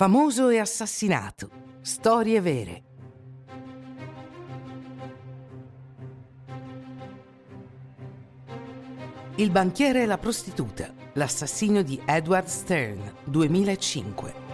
Famoso e assassinato. Storie vere. Il banchiere e la prostituta. L'assassinio di Edward Stern, 2005.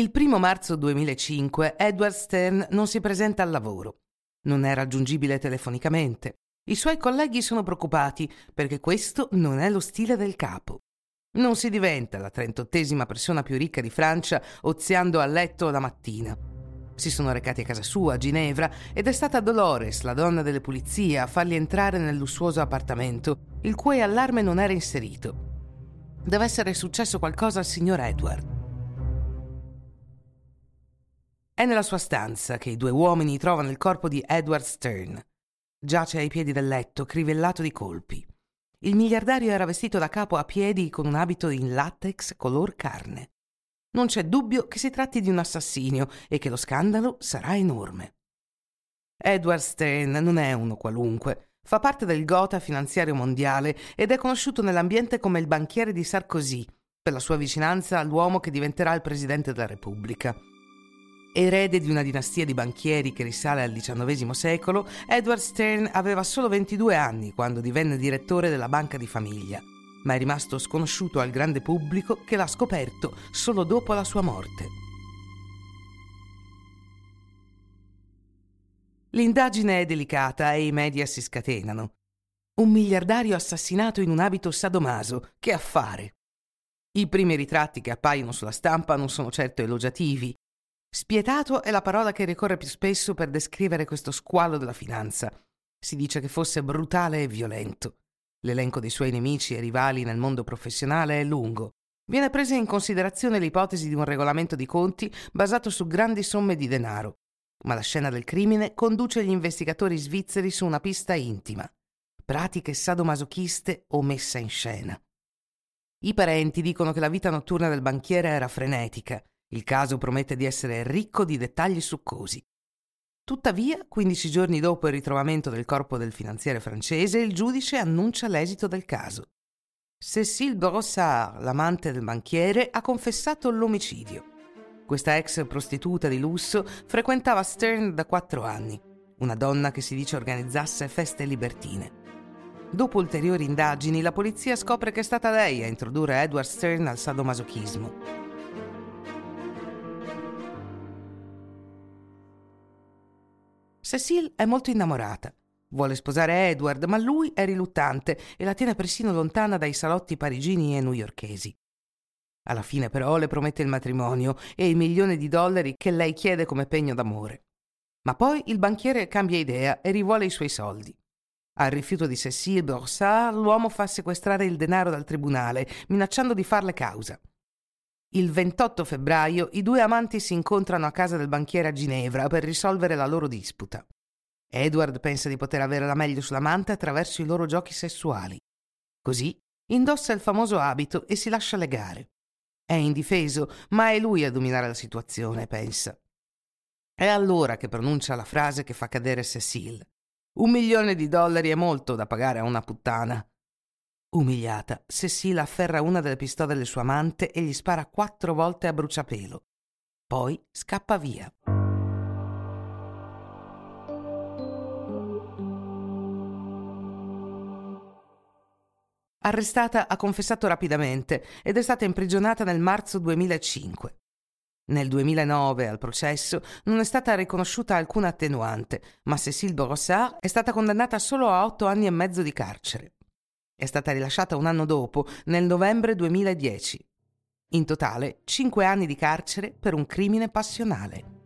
Il primo marzo 2005 Edward Stern non si presenta al lavoro. Non è raggiungibile telefonicamente. I suoi colleghi sono preoccupati perché questo non è lo stile del capo. Non si diventa la trentottesima persona più ricca di Francia oziando a letto la mattina. Si sono recati a casa sua, a Ginevra, ed è stata Dolores, la donna delle pulizie, a farli entrare nel lussuoso appartamento, il cui allarme non era inserito. Deve essere successo qualcosa al signor Edward. È nella sua stanza che i due uomini trovano il corpo di Edward Stern. Giace ai piedi del letto, crivellato di colpi. Il miliardario era vestito da capo a piedi con un abito in latex color carne. Non c'è dubbio che si tratti di un assassinio e che lo scandalo sarà enorme. Edward Stern non è uno qualunque. Fa parte del Gotha finanziario mondiale ed è conosciuto nell'ambiente come il banchiere di Sarkozy, per la sua vicinanza all'uomo che diventerà il presidente della Repubblica. Erede di una dinastia di banchieri che risale al XIX secolo, Edward Stern aveva solo 22 anni quando divenne direttore della banca di famiglia, ma è rimasto sconosciuto al grande pubblico che l'ha scoperto solo dopo la sua morte. L'indagine è delicata e i media si scatenano. Un miliardario assassinato in un abito sadomaso, che affare! I primi ritratti che appaiono sulla stampa non sono certo elogiativi Spietato è la parola che ricorre più spesso per descrivere questo squalo della finanza. Si dice che fosse brutale e violento. L'elenco dei suoi nemici e rivali nel mondo professionale è lungo. Viene presa in considerazione l'ipotesi di un regolamento di conti basato su grandi somme di denaro. Ma la scena del crimine conduce gli investigatori svizzeri su una pista intima. Pratiche sadomasochiste o messa in scena. I parenti dicono che la vita notturna del banchiere era frenetica il caso promette di essere ricco di dettagli succosi. Tuttavia, 15 giorni dopo il ritrovamento del corpo del finanziere francese, il giudice annuncia l'esito del caso. Cécile Brossard, l'amante del banchiere, ha confessato l'omicidio. Questa ex prostituta di lusso frequentava Stern da quattro anni, una donna che si dice organizzasse feste libertine. Dopo ulteriori indagini, la polizia scopre che è stata lei a introdurre Edward Stern al sadomasochismo. Cecile è molto innamorata. Vuole sposare Edward, ma lui è riluttante e la tiene persino lontana dai salotti parigini e newyorkesi. Alla fine però le promette il matrimonio e il milione di dollari che lei chiede come pegno d'amore. Ma poi il banchiere cambia idea e rivuole i suoi soldi. Al rifiuto di Cécile Borsard, l'uomo fa sequestrare il denaro dal tribunale, minacciando di farle causa. Il 28 febbraio i due amanti si incontrano a casa del banchiere a Ginevra per risolvere la loro disputa. Edward pensa di poter avere la meglio sull'amante attraverso i loro giochi sessuali. Così indossa il famoso abito e si lascia legare. È indifeso, ma è lui a dominare la situazione, pensa. È allora che pronuncia la frase che fa cadere Cecile. Un milione di dollari è molto da pagare a una puttana. Umiliata, Cecile afferra una delle pistole del suo amante e gli spara quattro volte a bruciapelo. Poi scappa via. Arrestata, ha confessato rapidamente ed è stata imprigionata nel marzo 2005. Nel 2009, al processo, non è stata riconosciuta alcuna attenuante, ma Cécile Brossard è stata condannata solo a otto anni e mezzo di carcere. È stata rilasciata un anno dopo, nel novembre 2010. In totale, cinque anni di carcere per un crimine passionale.